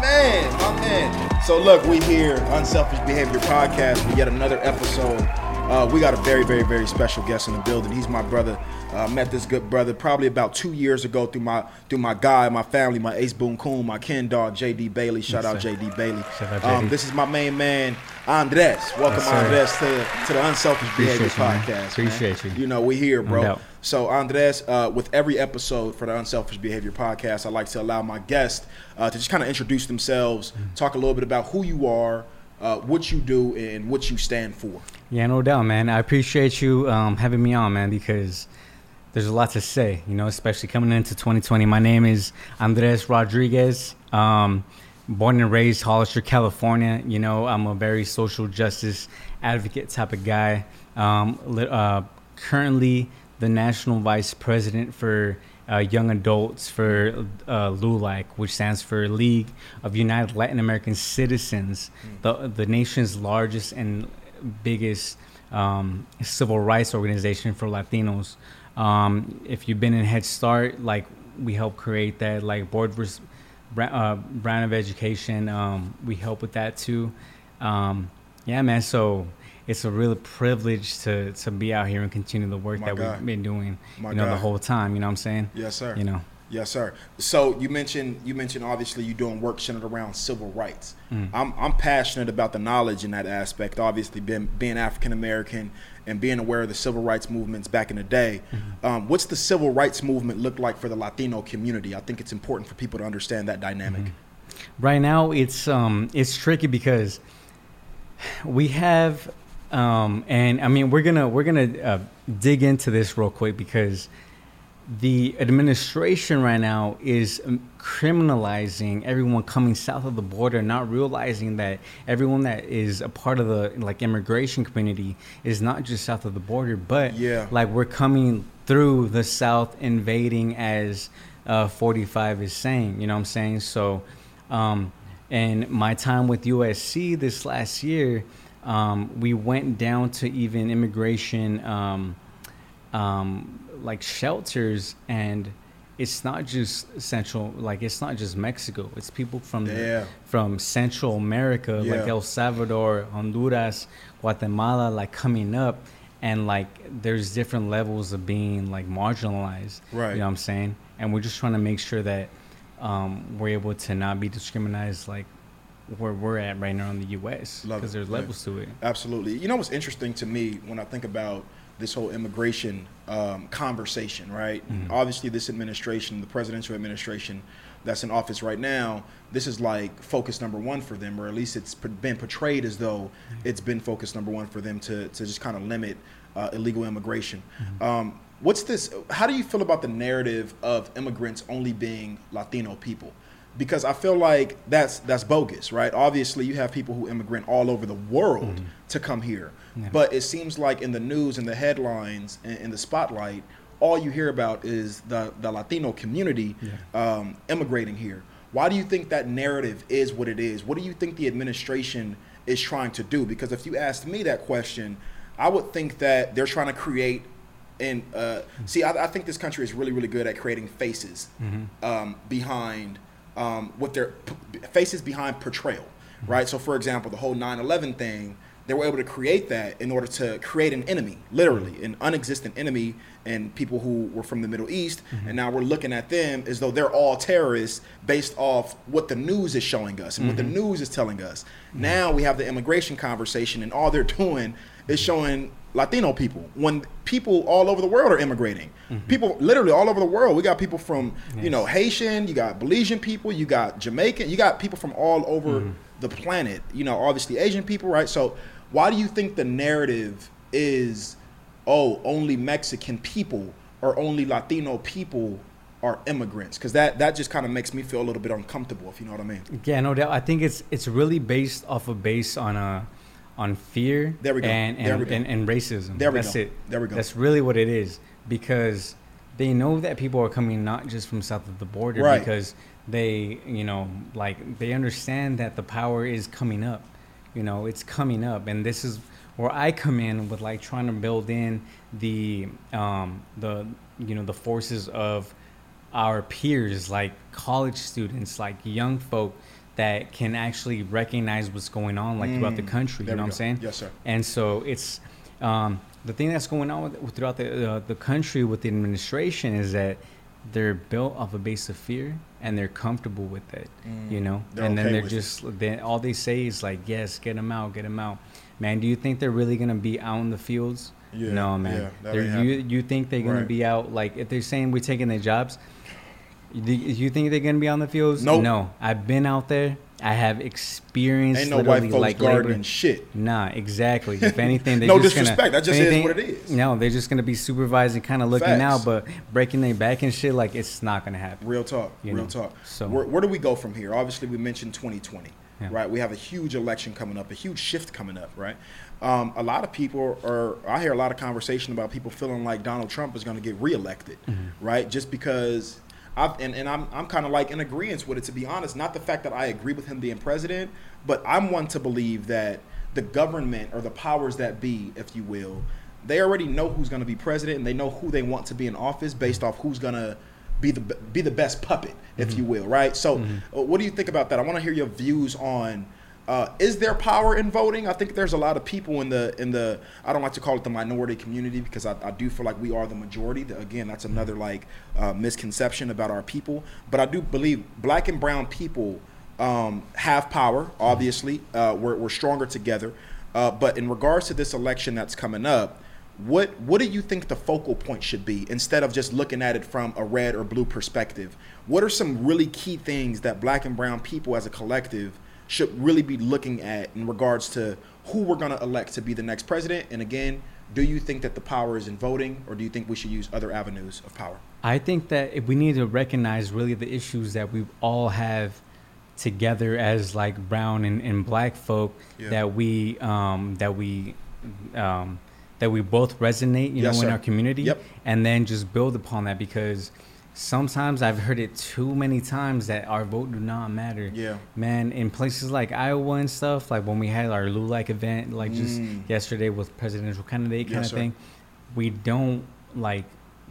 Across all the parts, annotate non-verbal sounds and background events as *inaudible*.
Man, my man. So look, we here, Unselfish Behavior Podcast. We get another episode. Uh, we got a very, very, very special guest in the building. He's my brother. Uh, met this good brother probably about two years ago through my through my guy, my family, my ace boom coon, my kin dog, JD Bailey. Shout Yes, out sir. JD Bailey. Shout out Um, this is my main man, Andres. Welcome, Yes. Andres, to, to the Unselfish Behavior Appreciate you, man. Podcast. Appreciate man. you. You know, we're here, bro. doubt. So, Andres, uh, with every episode for the Unselfish Behavior Podcast, I like to allow my guests uh, to just kind of introduce themselves, Mm-hmm. talk a little bit about who you are, uh, what you do, and what you stand for. Yeah, no doubt, man. I appreciate you um, having me on, man, because there's a lot to say, you know, especially coming into 2020. My name is Andres Rodriguez. Um, born and raised Hollister, California. You know, I'm a very social justice advocate type of guy. Um, uh, currently, the national vice president for uh, young adults for uh, LULAC, which stands for League of United Latin American Citizens, the the nation's largest and biggest um, civil rights organization for Latinos. Um, if you've been in Head Start, like we help create that, like Board vers- Bra- uh, Brown of Education, um, we help with that too. Um, yeah, man. So it's a real privilege to to be out here and continue the work My that we've been doing, My you know, the whole time. You know what I'm saying? Yes, sir. You know. Yes, sir. So you mentioned you mentioned obviously you doing work centered around civil rights. Mm. I'm I'm passionate about the knowledge in that aspect. Obviously, being being African American and being aware of the civil rights movements back in the day. Mm-hmm. Um, what's the civil rights movement look like for the Latino community? I think it's important for people to understand that dynamic. Mm-hmm. right now it's um it's tricky because we have um and i mean we're gonna we're gonna uh, dig into this real quick because the administration right now is um, criminalizing everyone coming south of the border not realizing that everyone that is a part of the like immigration community is not just south of the border but Yeah. like we're coming through the south invading as uh, 45 is saying you know what i'm saying so um, and my time with usc this last year um, we went down to even immigration um, um, like shelters and it's not just central like it's not just mexico it's people from the- Yeah. from central america like el salvador honduras guatemala like coming up and like there's different levels of being like marginalized Right. you know what i'm saying and we're just trying to make sure that um, we're able to not be discriminated like where we're at right now in the us because there's Yeah. levels to it Absolutely. You know what's interesting to me when I think about this whole immigration um, conversation, right? Obviously, this administration, the presidential administration that's in office right now, this is like focus number one for them, or at least it's been portrayed as though it's been focus number one for them to, to just kind of limit uh, illegal immigration. Um, what's this? How do you feel about the narrative of immigrants only being Latino people? Because I feel like that's that's bogus, right? Obviously, you have people who immigrant all over the world to come here, Yeah. but it seems like in the news and the headlines and in the spotlight, all you hear about is the the Latino community um, immigrating here. Why do you think that narrative is what it is? What do you think the administration is trying to do? Because if you asked me that question, I would think that they're trying to create and uh, see, I, I think this country is really, really good at creating faces um, behind um, what their p- faces behind portrayal, mm-hmm. right? So, for example, the whole 9/11 thing, they were able to create that in order to create an enemy, literally mm-hmm. an unexistent enemy, and people who were from the Middle East, mm-hmm. and now we're looking at them as though they're all terrorists based off what the news is showing us and what the news is telling us. Now we have the immigration conversation, and all they're *laughs* doing is showing Latino people when people all over the world are immigrating. People literally all over the world. We got people from you know Haitian, you got Belizean people, you got Jamaican, you got people from all over the planet. You know, obviously Asian people, right? So why do you think the narrative is, oh, only Mexican people or only Latino people are immigrants? Because that that just kind of makes me feel a little bit uncomfortable, if you know what I mean. Yeah, no doubt. I think it's it's really based off of base on uh on fear There we go. and There and, we go. and, and racism. There we That's go. it. There we go. That's really what it is because they know that people are coming not just from south of the border Right. because they you know like they understand that the power is coming up. You know, it's coming up, and this is where I come in with like trying to build in the um the you know the forces of our peers like college students like young folk that can actually recognize what's going on like throughout the Mm, country. there You know what I'm saying? Yes, sir. And so it's um, the thing that's going on with, throughout the uh, the country with the administration is that they're built off a base of fear and they're comfortable with it, you Mm. know. They're and then okay they're with it. just then all they say is like, "Yes, get them out, get them out." Man, do you think they're really gonna be out in the fields? Yeah, no, man. yeah, They're- you you think they're gonna Right. be out like if they're saying we're taking their jobs? Do you think they're gonna be on the fields? Nope. No, I've been out there. I have experienced Ain't no white folks like gardening shit. Nah, exactly. If anything, *laughs* they're No just disrespect, Gonna, that just if is what it is. No, they're just gonna be supervising, kind of looking Facts. out, but breaking their back and shit. Like it's not gonna happen. Real talk. Real know, talk. so- where, where do we go from here? Obviously, we mentioned 2020, Yeah. right? We have a huge election coming up, a huge shift coming up, right? Um, a lot of people are. I hear a lot of conversation about people feeling like Donald Trump is going to get reelected, Mm-hmm. right? Just because. I've, and, and I'm, I'm kind of like in agreement with it, to be honest. Not the fact that I agree with him being president, but I'm one to believe that the government or the powers that be, if you will, they already know who's going to be president and they know who they want to be in office based off who's going to be the be the best puppet, if Mm-hmm. you will, right? So, uh, what do you think about that? I want to hear your views on. Uh, is there power in voting? I think there's a lot of people in the in the I don't like to call it the minority community because I, I do feel like we are the majority. Again, that's another like uh, misconception about our people. But I do believe black and brown people um, have power. Obviously, uh, we're, we're stronger together. Uh, but in regards to this election that's coming up, what what do you think the focal point should be instead of just looking at it from a red or blue perspective? What are some really key things that black and brown people as a collective should really be looking at in regards to who we're going to elect to be the next president? And again, do you think that the power is in voting or do you think we should use other avenues of power? I think that if we need to recognize really the issues that we all have together as like brown and, and black folk Yeah. that we um, that we um, that we both resonate, you Yes, know, in sir. our community, Yep. and then just build upon that because sometimes I've heard it too many times that our vote do not matter. Yeah. man, in places like Iowa and stuff, like when we had our LULAC event, like just Mm. yesterday with presidential candidate kind Yes, of sir. thing, we don't like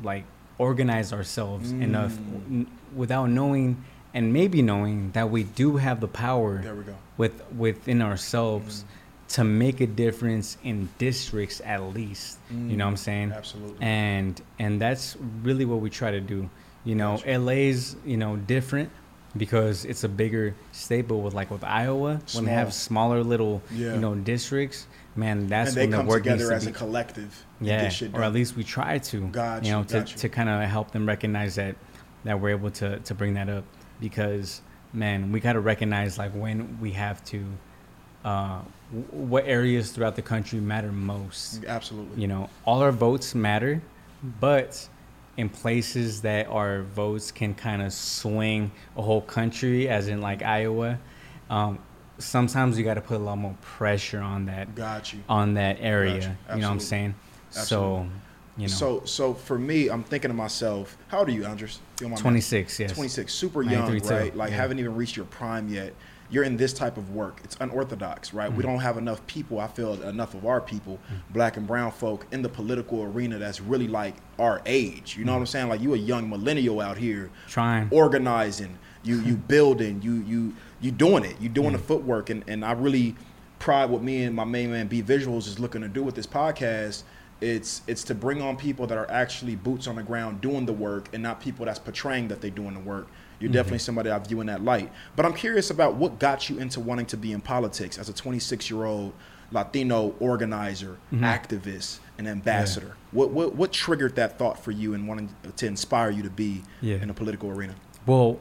like organize ourselves enough Mm. n- without knowing and maybe knowing that we do have the power There we go. with within ourselves Mm. to make a difference in districts at least. You know what I'm saying? Mm. Absolutely. And and that's really what we try to do. You know, Gotcha. LA's you know different because it's a bigger state, but with like with Iowa, when they have smaller little Yeah. you know districts, man, that's and they when the come work needs together to as be. a collective. yeah, or at least we try to. Got you know, to, got you. to kind of help them recognize that that we're able to to bring that up because man, we got to recognize like when we have to. Uh, what areas throughout the country matter most? Absolutely. you know all our votes matter but in places that our votes can kind of swing a whole country as in like iowa um, sometimes you got to put a lot more pressure on that Got you. on that area Gotcha. you know what i'm saying Absolutely. so you know So, so for me, I'm thinking to myself, how old are you, Andres? You don't mind 26 yes 26, super young, 93 too, right? Like yeah. haven't even reached your prime yet. You're in this type of work. It's unorthodox, right? Mm-hmm. We don't have enough people. I feel enough of our people, black and brown folk, in the political arena that's really like our age. You know what Mm-hmm. I'm saying? Like you a young millennial out here, trying organizing. You you *laughs* building. You you you doing it. You doing the footwork. And and I really pride what me and my main man B Visuals is looking to do with this podcast. It's it's to bring on people that are actually boots on the ground doing the work and not people that's portraying that they're doing the work. You're definitely somebody I view in that light. But I'm curious about what got you into wanting to be in politics as a 26 year old Latino organizer, activist, and ambassador. What, what what triggered that thought for you and wanting to inspire you to be Yeah. in the political arena? Well,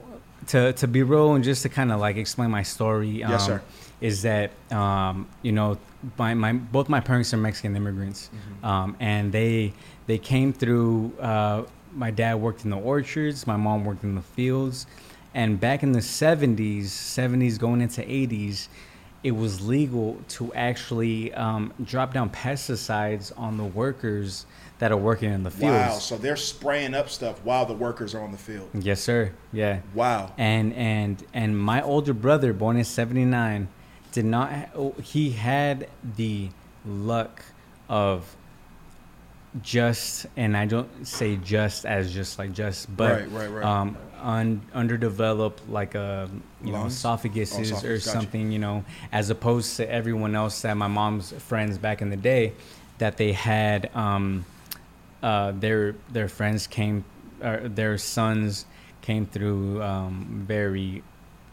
to to be real and just to kind of like explain my story, um, Yes, sir. is that um, you know my, my both my parents are Mexican immigrants, Mm-hmm. um, and they they came through. Uh, my dad worked in the orchards, my mom worked in the fields, and back in the seventies, seventies going into eighties. It was legal to actually um, drop down pesticides on the workers that are working in the fields. Wow. So they're spraying up stuff while the workers are on the field. Yes, sir. Yeah. Wow. and and and my older brother born in 79 did not ha- oh, he had the luck of just, and I don't say just as just like just, but Right, right, right. um, un, underdeveloped like a you know Lungs? esophaguses Oh, esophagus, or gotcha. something, you know, as opposed to everyone else that my mom's friends back in the day that they had um, uh, their their friends came or their sons came through um, very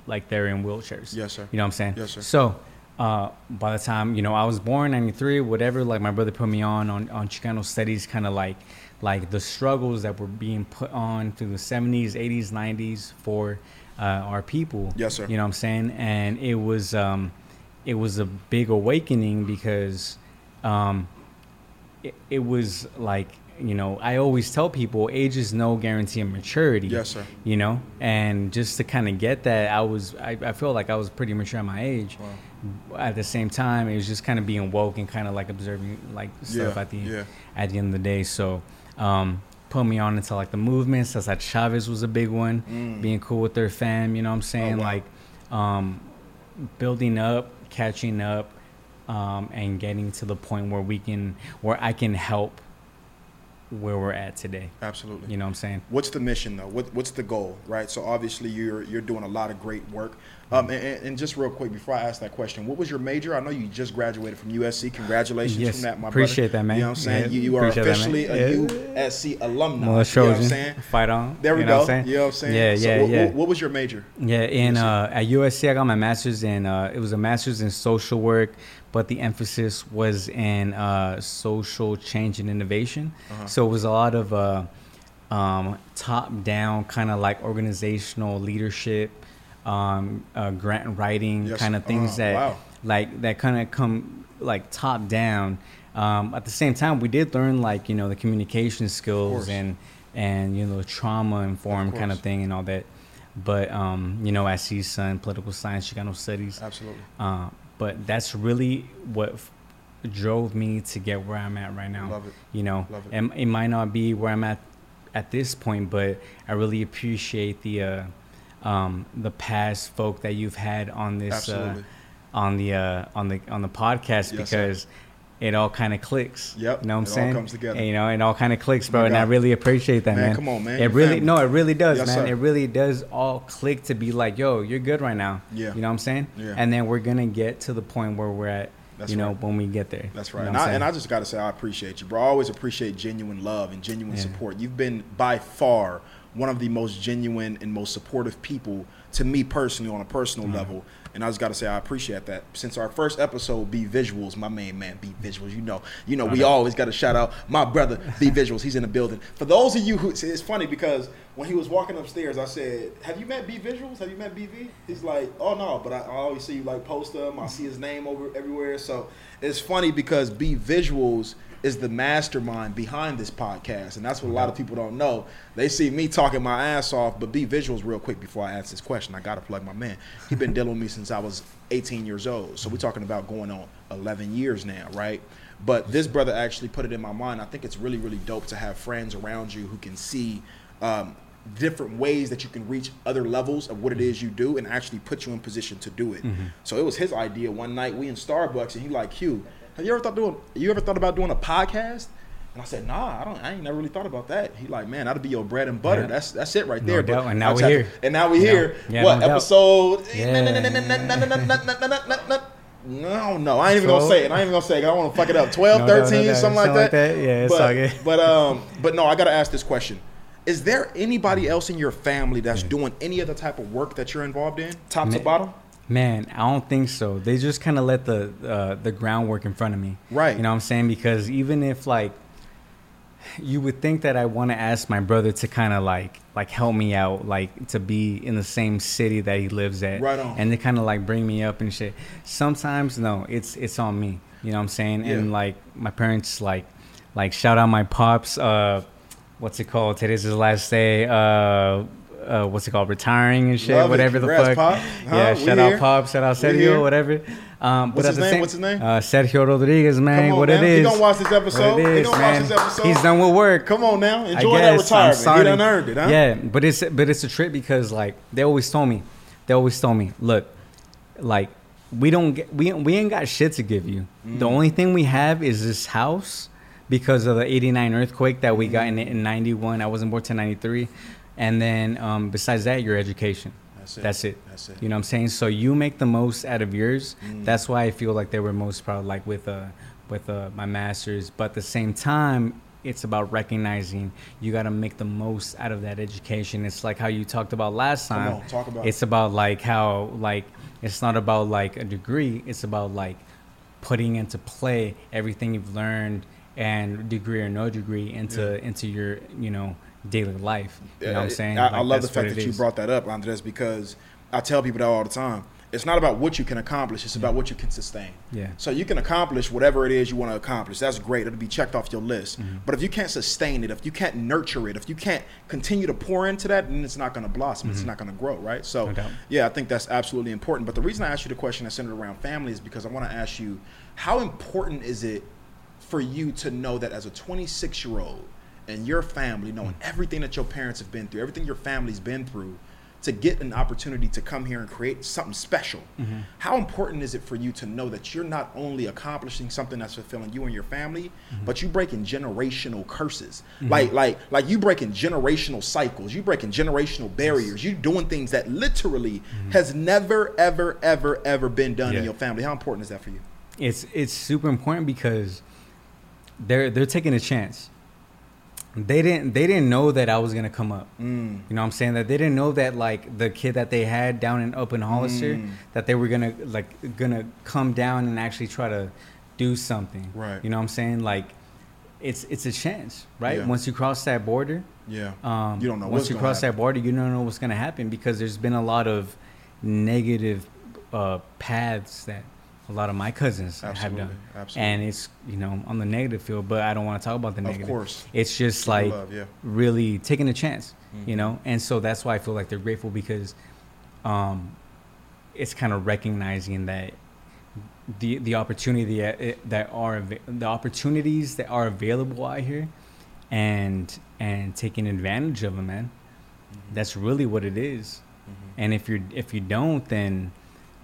like they're in wheelchairs. Yes, sir. You know what I'm saying? Yes, sir. So uh, by the time you know I was born '93, whatever, like my brother put me on on on Chicano studies, kind of like like the struggles that were being put on through the '70s, '80s, '90s for uh, our people. Yes, sir. You know what I'm saying? And it was um, it was a big awakening because um, it, it was like you know I always tell people age is no guarantee of maturity. Yes, sir. You know, and just to kind of get that, I was I, I feel like I was pretty mature at my age. At the same time, it was just kind of being woke and kind of like observing like stuff Yeah, at the yeah. at the end of the day. So. Um, put me on into like the movements. That's like Chavez was a big one. Mm. Being cool with their fam, you know what I'm saying? wow. Like um, building up, catching up, um, and getting to the point where we can, where I can help where we're at today. Absolutely. You know what I'm saying? What's the mission though? What, what's the goal, right? So obviously you're you're doing a lot of great work. Um, and, and just real quick before I ask that question, what was your major? I know you just graduated from USC. Congratulations Yes, from that, my appreciate brother. Appreciate that, man. You know what I'm saying? Yeah, you, you are appreciate that, officially a Yeah. USC alumni. Well, you know what I'm saying? fight on. There we you go. know What I'm? You know what I'm saying? Yeah, So yeah, what, yeah. What, what was your major? Yeah, in uh, at USC, I got my master's in. Uh, it was a master's in social work, but the emphasis was in uh, social change and innovation. Uh-huh. So it was a lot of uh, um, top-down, kind of like organizational leadership, um, uh, grant writing, Yes. kind of things Uh, that wow. like that kind of come like top down. Um, at the same time, we did learn like you know the communication skills and and you know trauma informed kind of thing and all that. But um, you know, at CSUN, political science, Chicano studies. Absolutely. Uh, but that's really what f- drove me to get where I'm at right now. Love it. You know, Love it. and it might not be where I'm at at this point, but I really appreciate the uh, um, the past folk that you've had on this uh, on the uh, on the on the podcast Yes, sir. It all kind of clicks. Yep, You know what I'm it all saying? comes together. And, you know, it all kind of clicks, oh bro, and I really appreciate that, Man, man. come on, man. It Your really family. no, it really does, Yes, man. sir. It really does all click to be like, yo, you're good right now. Yeah. You know what I'm saying? Yeah. And then we're gonna get to the point where we're at. That's you know, when we get there. That's You right. know and, I'm and? I just got to say, I appreciate you, bro. I always appreciate genuine love and genuine Yeah. support. You've been by far one of the most genuine and most supportive people to me personally on a personal Mm-hmm. level. And I just got to say, I appreciate that. Since our first episode, B Visuals, my main man, B Visuals, you know, you know, we always got to shout out my brother, B Visuals. He's in the building. For those of you who, see, it's funny because when he was walking upstairs, I said, "Have you met B Visuals? Have you met BV?" He's like, "Oh no," but I, I always see you like post him. I see his name over everywhere. So it's funny because B Visuals is the mastermind behind this podcast, and that's what a lot of people don't know. They see me talking my ass off, but B Visuals, real quick before I ask this question, I gotta plug my man. He's been dealing with me since I was 18 years old. So we're talking about going on 11 years now, right? But this brother actually put it in my mind. I think it's really, really dope to have friends around you who can see um, different ways that you can reach other levels of what it is you do and actually put you in position to do it. So it was his idea one night. We in Starbucks and he like, Hugh, have you ever thought doing? You ever thought about doing a podcast? And I said, Nah, I don't. I ain't never really thought about that. He like, man, that'll be your bread and butter. Yeah. That's that's it right No there. doubt. And now I just we have to- here. And now we No. here. Yeah, what no episode? Yeah. *laughs* No, no, I ain't even gonna say it. I ain't even gonna say it. I don't want to fuck it up. 12, No, no, no, 13, no, something like something like that. that. Yeah, it's but, all good. But um, but no, I gotta ask this question: Is there anybody else in your family that's doing any other type of work that you're involved in, top to bottom? Man, I don't think so. They just kind of let the uh, the groundwork in front of me. Right. You know what I'm saying? Because even if like you would think that I want to ask my brother to kind of like like help me out, like to be in the same city that he lives at, Right on. and to kind of like bring me up and shit. Sometimes no, it's it's on me. You know what I'm saying? And like my parents like like shout out my pops. Uh, what's it called? Today's his last day. Uh, uh, what's it called? Retiring and shit, Love whatever the fuck. Pop. Huh? Yeah, We shout here. out Pop, shout out Sergio, whatever. Um, What's his name? same- What's his name? Uh, Sergio Rodriguez, man. On, what man. it is? He gonna watch this episode. He gonna watch this episode. He's done with work. Come on now, enjoy that retirement. He done earned it, huh? Yeah, but it's but it's a trip because like they always told me, they always told me, look, like we don't get we we ain't got shit to give you. Mm. The only thing we have is this house because of the 89 earthquake that we got in, in 91 i wasn't born till 93 and then um, besides that your education. That's it. that's it. That's it. you know what i'm saying? So you make the most out of yours. Mm. that's why i feel like they were most proud like with uh with uh, my masters. But at the same time it's about recognizing you got to make the most out of that education. It's like how you talked about last Come time. on, talk about it's about like how like it's not about like a degree. It's about like putting into play everything you've learned and degree or no degree into into your you know daily life you know what i'm saying I, I love the fact that you brought that up, Andres, because I tell people that all the time. It's not about what you can accomplish; it's about what you can sustain. yeah So you can accomplish whatever it is you want to accomplish. That's great. It'll be checked off your list. Mm-hmm. But if you can't sustain it, if you can't nurture it, if you can't continue to pour into that, then it's not going to blossom. It's not going to grow, right? So, Mm-hmm. No yeah, I think that's absolutely important. But the reason I asked you the question that's centered around family is because I want to ask you, how important is it for you to know that as a 26 year old and your family, knowing Mm. everything that your parents have been through, everything your family's been through, to get an opportunity to come here and create something special. Mm-hmm. How important is it for you to know that you're not only accomplishing something that's fulfilling you and your family, Mm-hmm. but you breaking generational curses, like like like you breaking generational cycles, you breaking generational barriers, you doing things that literally has never ever ever ever been done in Mm-hmm. Your family. How important is that for you? it's it's super important because they're they're taking a chance. They didn't they didn't know that I was gonna come up. Mm. You know what I'm saying? That they didn't know that like the kid that they had down in Open Hollister, Mm. that they were gonna like gonna come down and actually try to do something. Right. You know what I'm saying? Like it's it's a chance, right? Yeah. Once you cross that border, Yeah. um, You don't know Once what's you cross happen. that border, you don't know what's gonna happen because there's been a lot of negative uh, paths that a lot of my cousins have done, Absolutely. and it's you know on the negative field. But I don't want to talk about the negative. of course. It's just like love, yeah. really taking a chance, Mhm. you know. And so that's why I feel like they're grateful because um, it's kind of recognizing that the the opportunity that, that are the opportunities that are available out here, and and taking advantage of them, man. Mm-hmm. That's really what it is. And if you're if you don't, then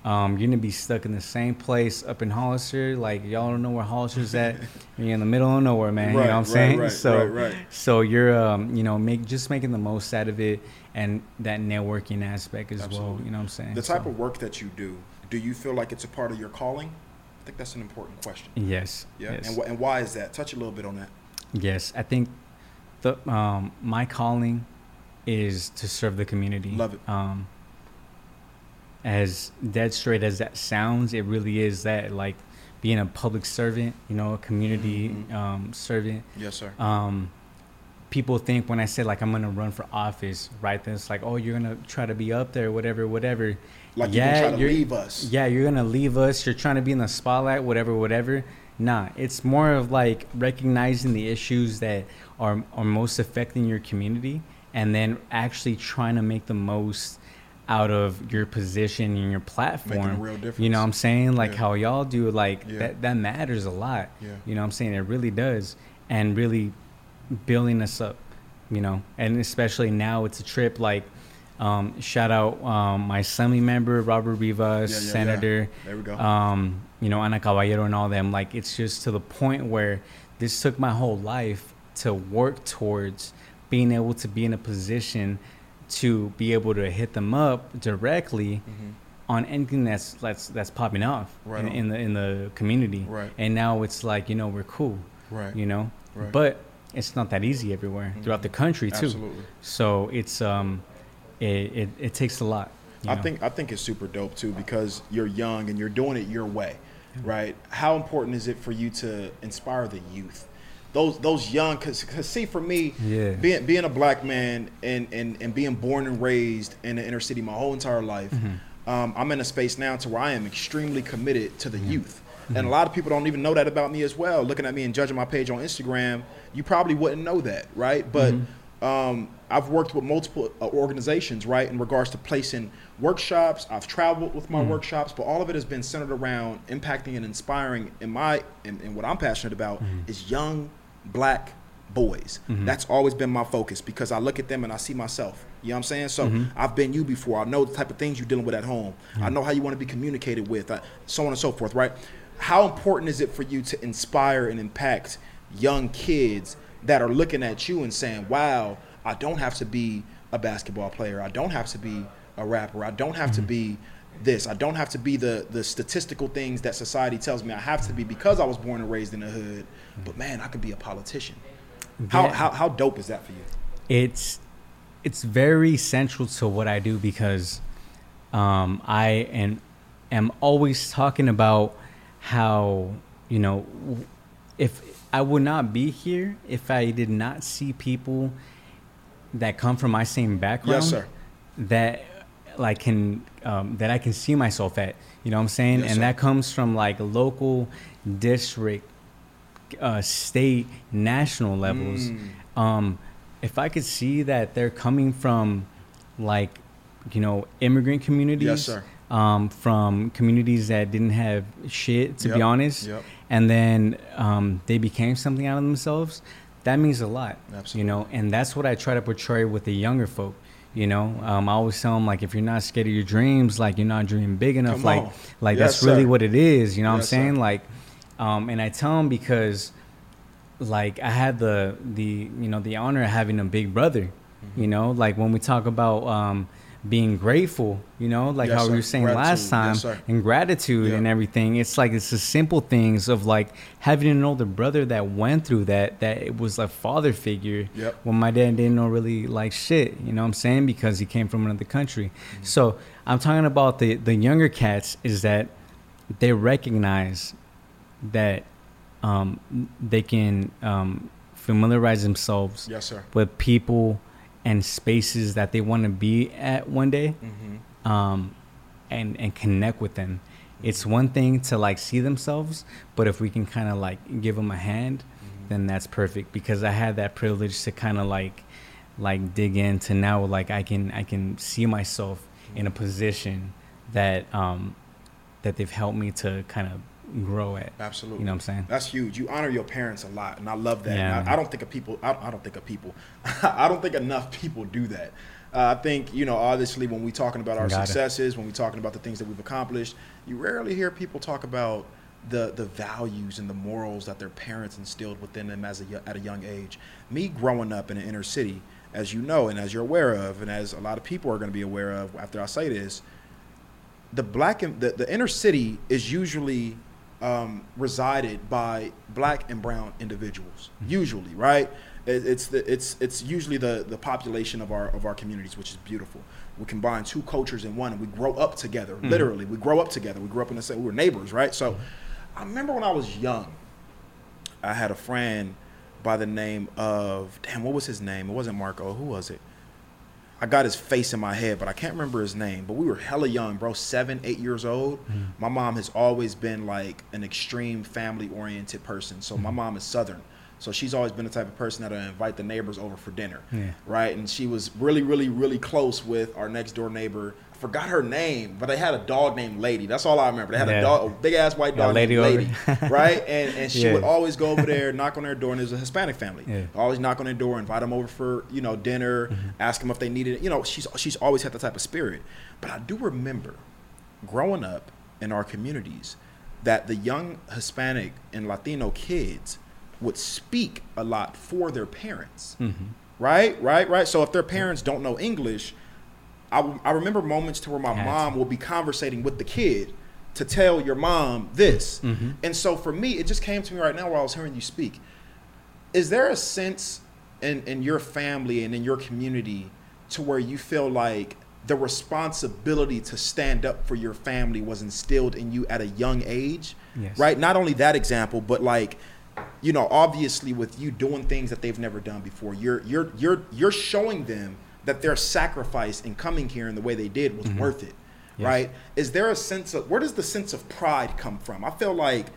um, you're gonna be stuck in the same place up in Hollister. Like y'all don't know where Hollister's at. *laughs* you're in the middle of nowhere, man. you know what I'm right, saying? right, so right, right. so you're um, you know make just making the most out of it and that networking aspect as well. You know what I'm saying? The type So- of work that you do, do you feel like it's a part of your calling? I think that's an important question. yes, Yeah. yes. And, wh- and why is that? Touch a little bit on that. Yes, I think the um, my calling is to serve the community. Love it. Um, as dead straight as that sounds, it really is that like being a public servant, you know, a community Mhm. um, servant. Yes, sir. Um, people think when I say like I'm gonna run for office, right? Then it's like, oh, you're gonna try to be up there, whatever, whatever. Like yeah, you can try to you're- leave us. Yeah, you're gonna leave us. You're trying to be in the spotlight, whatever, whatever. Nah, it's more of like recognizing the issues that are are most affecting your community, and then actually trying to make the most out of your position and your platform. Making a real difference. You know what I'm saying? Like Yeah. how y'all do, like Yeah. that that matters a lot. Yeah. You know what I'm saying? It really does. And really building us up, you know. And especially now it's a trip like um, shout out um, my assembly member Robert Rivas. Senator, There we go. um, you know, Anna Caballero and all them. Like it's just to the point where this took my whole life to work towards being able to be in a position to be able to hit them up directly Mhm. on anything that's that's that's popping off Right in, in the in the community. Right. And now it's like you know we're cool, Right. you know, Right. but it's not that easy everywhere throughout the country too. Absolutely. So it's um, it it, it takes a lot. you I know. think I think it's super dope too because you're young and you're doing it your way, right? How important is it for you to inspire the youth? Those those young, cause, 'cause see for me, Yeah. being being a black man and, and and being born and raised in the inner city my whole entire life, Mm-hmm. um, I'm in a space now to where I am extremely committed to the youth. Mm-hmm. And a lot of people don't even know that about me as well. Looking at me and judging my page on Instagram, you probably wouldn't know that, right? But Mm-hmm. um, I've worked with multiple uh, organizations, right, in regards to placing workshops. I've traveled with Mm-hmm. my workshops, but all of it has been centered around impacting and inspiring. In my, in, in what I'm passionate about Mm-hmm. is young black boys. That's always been my focus because I look at them and I see myself. You know what I'm saying? So Mm-hmm. I've been you before. I know the type of things you're dealing with at home. I know how you want to be communicated with, uh, so on and so forth, right? How important is it for you to inspire and impact young kids that are looking at you and saying, "Wow, I don't have to be a basketball player. I don't have to be a rapper. I don't have mm-hmm. to be this. I don't have to be the the statistical things that society tells me I have to be because I was born and raised in the hood. But man, I could be a politician. How how how dope is that for you? It's it's very central to what I do because um, I and am always talking about how you know if I would not be here if I did not see people that come from my same background. Yes, sir. That like can um, that I can see myself at. You know what I'm saying? Yes, and sir. that comes from like local, district, uh, state, national levels. Mm. Um, if I could see that they're coming from like, you know, immigrant communities. Yes, sir. Um, from communities that didn't have shit, to yep. be honest, yep. and then um, they became something out of themselves. That means a lot, Absolutely. you know, and that's what I try to portray with the younger folk you know, um, I always tell them like, if you're not scared of your dreams, like you're not dreaming big enough. Come like, on. like yes, that's really sir. what it is. You know yes, what I'm saying? Sir. Like, um, and I tell them because, like, I had the the you know the honor of having a big brother. Mm-hmm. You know, like when we talk about um, being grateful, you know, like yes, how sir. we were saying gratitude. last time, yes, and gratitude and everything. It's like it's the simple things of like having an older brother that went through that, that it was a father figure yep. when my dad didn't know really like shit, you know what I'm saying? Because he came from another country. Mm-hmm. So I'm talking about the, the younger cats is that they recognize that um, they can um, familiarize themselves yes, sir. with people and spaces that they want to be at one day mm-hmm. um, and and connect with them it's one thing to like see themselves but if we can kind of like give them a hand mm-hmm. then that's perfect because i had that privilege to kind of like like dig into now like i can i can see myself mm-hmm. in a position that um that they've helped me to kind of grow at. Absolutely. You know what I'm saying? That's huge. You honor your parents a lot, and I love that. Yeah. I, I, don't think of people. I, I don't think of people. *laughs* I don't think enough people do that. Uh, I think you know, obviously, when we're talking about our Got successes, it. when we're talking about the things that we've accomplished, you rarely hear people talk about the the values and the morals that their parents instilled within them as a at a young age. Me growing up in an inner city, as you know, and as you're aware of, and as a lot of people are going to be aware of after I say this, the black and the, the inner city is usually um, resided by black and brown individuals. Usually, right? It, it's the, it's it's usually the the population of our of our communities, which is beautiful. We combine two cultures in one, and we grow up together. Mm-hmm. Literally, we grow up together. We grew up in the same. We were neighbors, right? So. I remember when I was young, I had a friend by the name of damn, what was his name? It wasn't Marco. Who was it? I got his face in my head, but I can't remember his name. But we were hella young, bro, seven, eight years old. Mm-hmm. My mom has always been like an extreme family oriented person. So mm-hmm. my mom is Southern. So she's always been the type of person that'll invite the neighbors over for dinner. Yeah. Right. And she was really, really, really close with our next door neighbor forgot her name, but they had a dog named Lady. That's all I remember. They had yeah. a dog, a big ass white dog yeah, Lady named Lady, right? *laughs* And and she yeah. would always go over there, knock on their door, and it was a Hispanic family. Always knock on their door, invite them over for you know dinner, mm-hmm. ask them if they needed it. You know, she's she's always had that type of spirit. But I do remember growing up in our communities that the young Hispanic and Latino kids would speak a lot for their parents. Mm-hmm. Right, right, right. So if their parents don't know English, I, I remember moments to where my mom will be conversating with the kid to tell your mom this. Mm-hmm. And so for me, it just came to me right now while I was hearing you speak. Is there a sense in, in your family and in your community to where you feel like the responsibility to stand up for your family was instilled in you at a young age? Yes. Right? Not only that example, but like you know, obviously with you doing things that they've never done before, you're you're you're you're showing them that their sacrifice in coming here in the way they did was mm-hmm. worth it, yes. right? Is there a sense of where does the sense of pride come from? I feel like,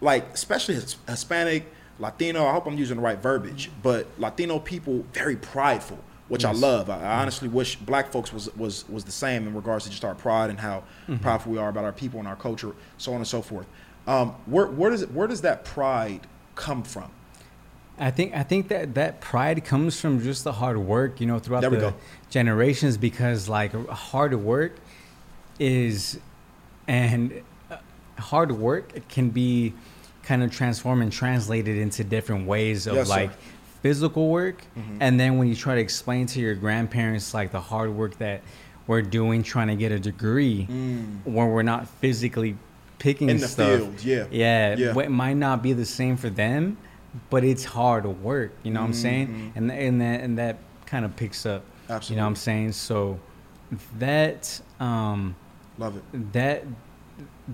like especially Hispanic, Latino. I hope I'm using the right verbiage, but Latino people very prideful, which yes. I love. I, I, honestly wish Black folks was was was the same in regards to just our pride and how mm-hmm. prideful we are about our people and our culture, so on and so forth. Um, where where does it, where does that pride come from? I think I think that that pride comes from just the hard work, you know, throughout the go. generations. Because like hard work is, and uh, hard work can be kind of transform and translate it into different ways of Yes, sir. like physical work Mhm. and then when you try to explain to your grandparents like the hard work that we're doing trying to get a degree Mm. when we're not physically picking In the stuff field, yeah. yeah, Yeah. It might not be the same for them, but it's hard work. You know what I'm saying? Mhm. And and that and that kind of picks up. You know what I'm saying? So that um, Love it. that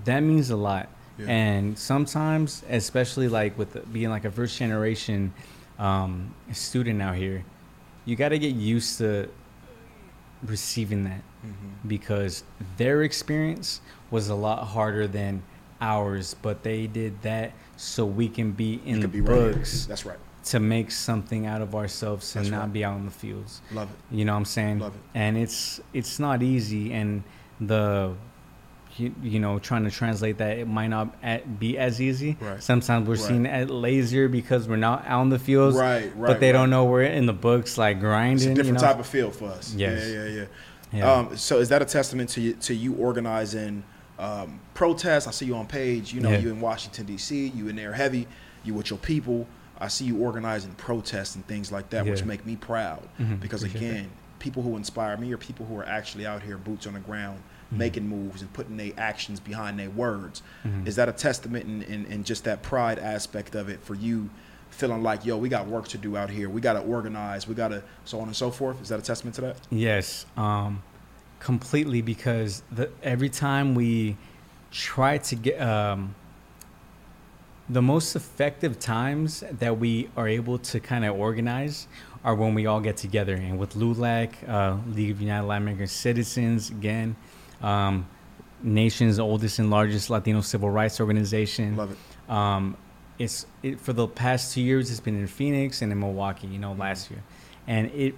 that means a lot. Yeah. And sometimes, especially like with being like a first generation um, student out here, you got to get used to receiving that Mhm. because their experience was a lot harder than ours, but they did that so we can be in the be right books That's right. to make something out of ourselves and That's not right. be out in the fields. Love it. You know what I'm saying? Love it. And it's it's not easy, and the you, you know trying to translate that it might not at, be as easy. Right. Sometimes we're Right. seen as lazier because we're not out in the fields. Right, right, But they right. don't know we're in the books like grinding. It's a different you know? type of feel for us. Yes. Yeah, yeah, yeah. Yeah. Um, so is that a testament to you, to you organizing um, protests? I see you on page. You know, Yeah. you in Washington D.C. You in there heavy. You with your people. I see you organizing protests and things like that, which make me proud. Mhm, Because appreciate again, people who inspire me are people who are actually out here, boots on the ground, Mhm. making moves and putting their actions behind their words. Mhm. Is that a testament in, in, in just that pride aspect of it for you? Feeling like, yo, we got work to do out here. We got to organize. We got to, so on and so forth. Is that a testament to that? Yes, um, completely. Because the, every time we try to get um, the most effective times that we are able to kind of organize are when we all get together. And with LULAC, uh, League of United Latin American Citizens, again, um, nation's oldest and largest Latino civil rights organization. Love it. Um, it's it, for the past two years. It's been in Phoenix and in Milwaukee. You know, last year, and it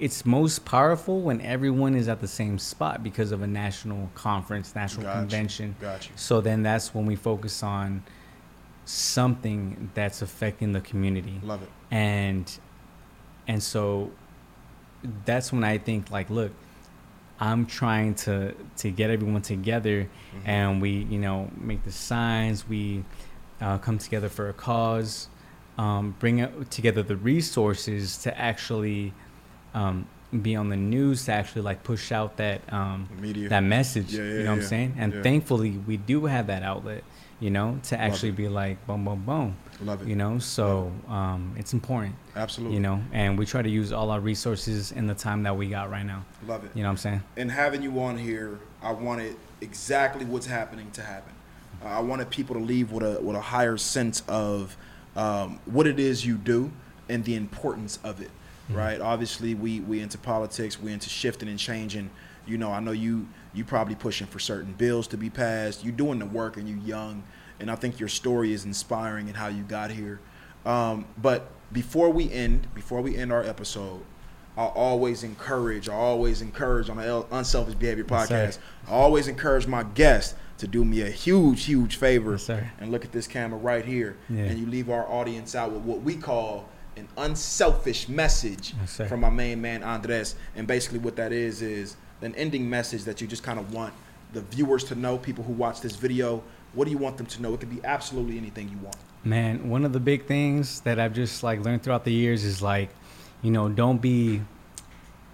it's most powerful when everyone is at the same spot because of a national conference, national Gotcha. convention. Got you. So then that's when we focus on something that's affecting the community, Love it. and and so that's when I think like, look, I'm trying to to get everyone together Mhm. and we you know make the signs we uh, come together for a cause um, bring together the resources to actually um, be on the news to actually like push out that um, Media. that message Yeah, yeah, you know what i'm saying and Yeah. thankfully we do have that outlet you know to actually be like boom boom boom Love it. you know so um, it's important Absolutely. you know and we try to use all our resources in the time that we got right now Love it. you know what i'm saying And having you on here, I wanted exactly what's happening to happen. Uh, I wanted people to leave with a with a higher sense of um, what it is you do and the importance of it. Mhm. Right. Obviously, we we into politics. We into shifting and changing. You know, I know you you probably pushing for certain bills to be passed. You're doing the work and you young, and I think your story is inspiring and how you got here. Um, but before we end, before we end our episode, I always encourage, I always encourage on the Unselfish Behavior Yes, podcast, I always encourage my guests to do me a huge, huge favor Yes, and look at this camera right here. Yeah. And you leave our audience out with what we call an unselfish message Yes, from my main man, Andres. And basically, what that is, is an ending message that you just kind of want the viewers to know, people who watch this video. What do you want them to know? It could be absolutely anything you want. Man, one of the big things that I've just like learned throughout the years is like, you know, don't be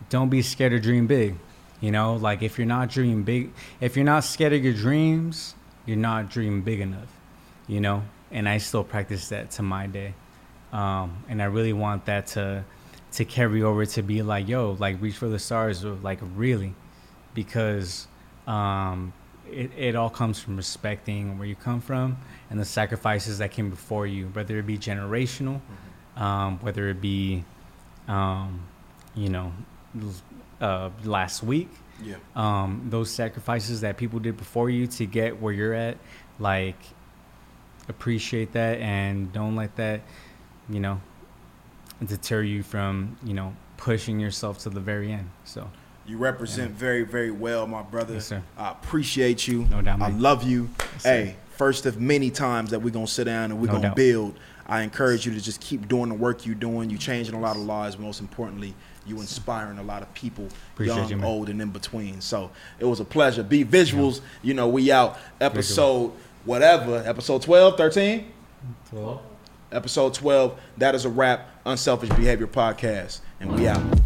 don't be scared to dream big. You know, like if you're not dreaming big, if you're not scared of your dreams, you're not dreaming big enough. You know, and I still practice that to my day. Um, and I really want that to to carry over to be like, yo, like reach for the stars, like really, because um, it, it all comes from respecting where you come from and the sacrifices that came before you, whether it be generational, um, whether it be, um, you know, uh, last week, Yeah. um, those sacrifices that people did before you to get where you're at, like, appreciate that and don't let that, you know, deter you from, you know, pushing yourself to the very end. So, You represent very, very well, my brother. Yes, sir. I appreciate you. No doubt, I love you. Yes, hey, first of many times that we're gonna sit down and we're No gonna doubt. build. I encourage you to just keep doing the work you're doing. You're changing a lot of lives. Most importantly, you inspiring a lot of people, Appreciate young, you, old, and in between. So it was a pleasure. B Visuals. You know, we out. Episode whatever. Episode 12, 13? Well, Episode 12. That is a wrap. Unselfish Behavior Podcast. And we out.